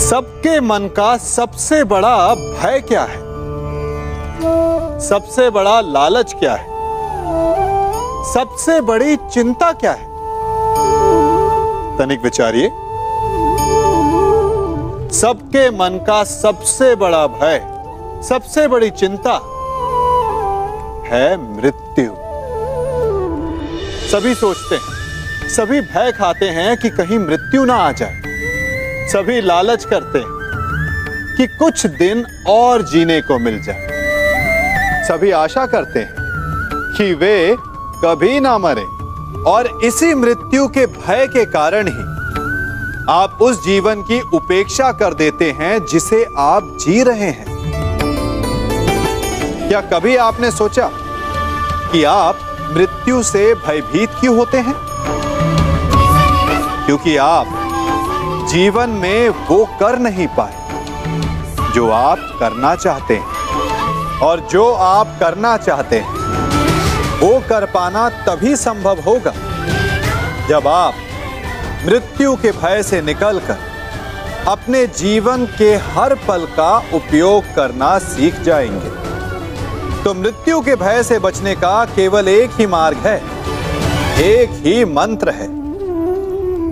सबके मन का सबसे बड़ा भय क्या है? सबसे बड़ा लालच क्या है? सबसे बड़ी चिंता क्या है? तनिक विचारिए। सबके मन का सबसे बड़ा भय, सबसे बड़ी चिंता है मृत्यु। सभी सोचते हैं, सभी भय खाते हैं कि कहीं मृत्यु ना आ जाए। सभी लालच करते हैं कि कुछ दिन और जीने को मिल जाए। सभी आशा करते हैं कि वे कभी ना मरे और इसी मृत्यु के भय के कारण ही आप उस जीवन की उपेक्षा कर देते हैं जिसे आप जी रहे हैं। क्या कभी आपने सोचा कि आप मृत्यु से भयभीत क्यों होते हैं? क्योंकि आप जीवन में वो कर नहीं पाए। जो आप करना चाहते हैं और जो आप करना चाहते हैं, वो कर पाना तभी संभव होगा जब आप मृत्यु के भय से निकलकर अपने जीवन के हर पल का उपयोग करना सीख जाएँगे। तो मृत्यु के भय से बचने का केवल एक ही मार्ग है, एक ही मंत्र है।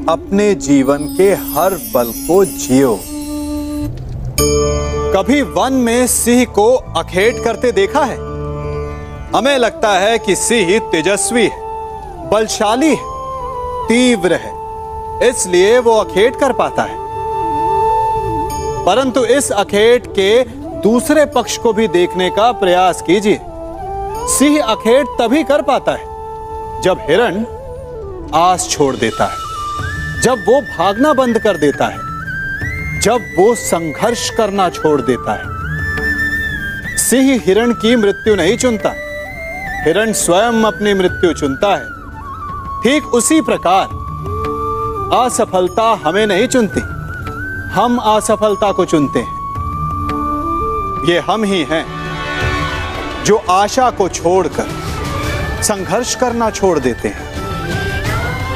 अपने जीवन के हर पल को जियो। कभी वन में सिंह को अखेट करते देखा है? हमें लगता है कि सिंह तेजस्वी है, बलशाली है, तीव्र है, इसलिए वो अखेट कर पाता है। परंतु इस अखेट के दूसरे पक्ष को भी देखने का प्रयास कीजिए। सिंह अखेट तभी कर पाता है जब हिरण आस छोड़ देता है। जब वो भागना बंद कर देता है, जब वो संघर्ष करना छोड़ देता है। सिंह हिरण की मृत्यु नहीं चुनता। हिरण स्वयं अपनी मृत्यु चुनता है। ठीक उसी प्रकार, असफलता हमें नहीं चुनती। हम असफलता को चुनते हैं। ये हम ही हैं जो आशा को छोड़कर संघर्ष करना छोड़ देते हैं।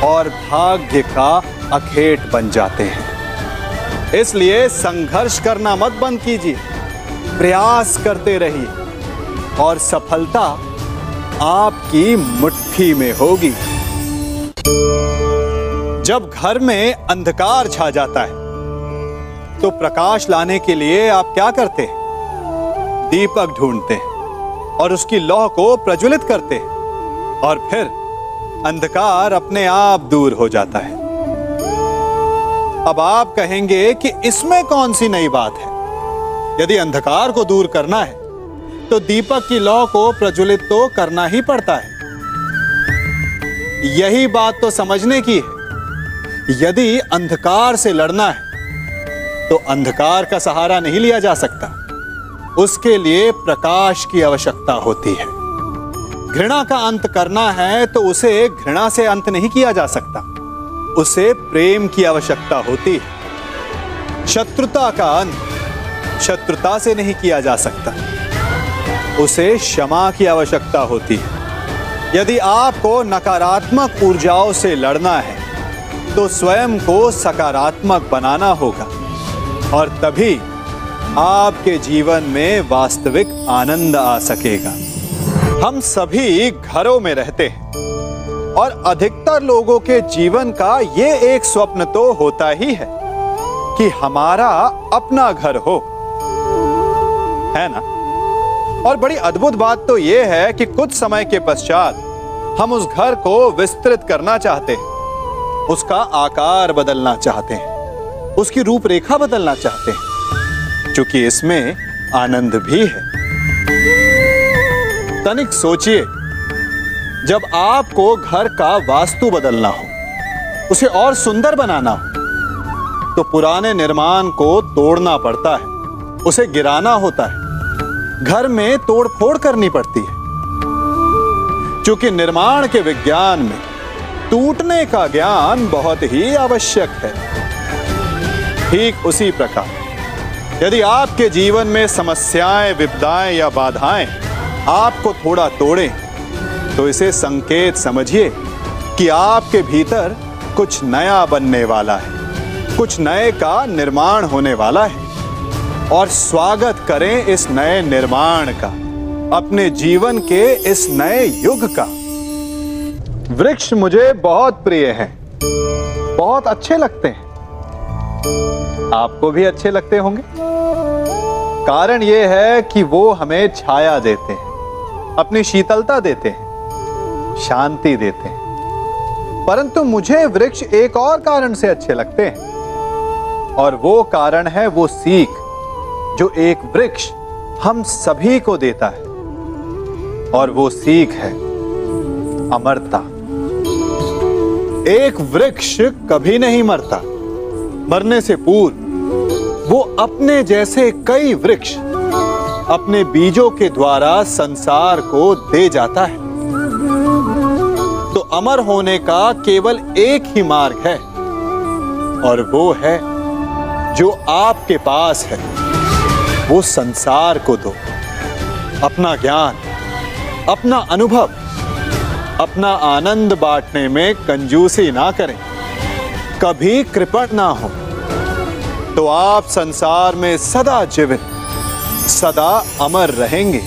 और भाग्य का अखेट बन जाते हैं। इसलिए संघर्ष करना मत बंद कीजिए, प्रयास करते रहिए और सफलता आपकी मुट्ठी में होगी। जब घर में अंधकार छा जाता है तो प्रकाश लाने के लिए आप क्या करते हैं? दीपक ढूंढते हैं और उसकी लौह को प्रज्वलित करते हैं और फिर अंधकार अपने आप दूर हो जाता है। अब आप कहेंगे कि इसमें कौन सी नई बात है? यदि अंधकार को दूर करना है तो दीपक की लौ को प्रज्वलित तो करना ही पड़ता है। यही बात तो समझने की है। यदि अंधकार से लड़ना है तो अंधकार का सहारा नहीं लिया जा सकता। उसके लिए प्रकाश की आवश्यकता होती है। घृणा का अंत करना है तो उसे घृणा से अंत नहीं किया जा सकता। उसे प्रेम की आवश्यकता होती है। शत्रुता का अंत शत्रुता से नहीं किया जा सकता। उसे क्षमा की आवश्यकता होती है। यदि आपको नकारात्मक ऊर्जाओं से लड़ना है तो स्वयं को सकारात्मक बनाना होगा, और तभी आपके जीवन में वास्तविक आनंद आ सकेगा। हम सभी घरों में रहते हैं। और अधिकतर लोगों के जीवन का ये एक स्वप्न तो होता ही है कि हमारा अपना घर हो। है ना? और बड़ी अद्भुत बात तो यह है कि कुछ समय के पश्चात हम उस घर को विस्तृत करना चाहते हैं। उसका आकार बदलना चाहते हैं। उसकी रूपरेखा बदलना चाहते हैं। क्योंकि इसमें आनंद भी है। तनिक सोचिए, जब आपको घर का वास्तु बदलना हो, उसे और सुंदर बनाना हो तो पुराने निर्माण को तोड़ना पड़ता है, उसे गिराना होता है। घर में तोड़ फोड़ करनी पड़ती है। क्योंकि निर्माण के विज्ञान में टूटने का ज्ञान बहुत ही आवश्यक है। ठीक उसी प्रकार, यदि आपके जीवन में समस्याएँ, विपदाएँ या बाधाएँ आपको थोड़ा तोड़े तो इसे संकेत समझिए कि आपके भीतर कुछ नया बनने वाला है, कुछ नए का निर्माण होने वाला है। और स्वागत करें इस नए निर्माण का, अपने जीवन के इस नए युग का। वृक्ष मुझे बहुत प्रिय हैं, बहुत अच्छे लगते हैं। आपको भी अच्छे लगते होंगे। कारण यह है कि वो हमें छाया देते हैं। अपनी शीतलता देते हैं, शांति देते हैं। परंतु मुझे वृक्ष एक और कारण से अच्छे लगते हैं। और वो कारण है वो सीख, जो एक वृक्ष हम सभी को देता है। और वो सीख है अमरता। एक वृक्ष कभी नहीं मरता। मरने से पूर्व वो अपने जैसे कई वृक्ष अपने बीजों के द्वारा संसार को दे जाता है। तो अमर होने का केवल एक ही मार्ग है, और वो है जो आपके पास है। वो संसार को दो। अपना ज्ञान, अपना अनुभव, अपना आनंद बांटने में कंजूसी ना करें। कभी कृपण ना हो तो आप संसार में सदा जीवित। सदा अमर रहेंगे।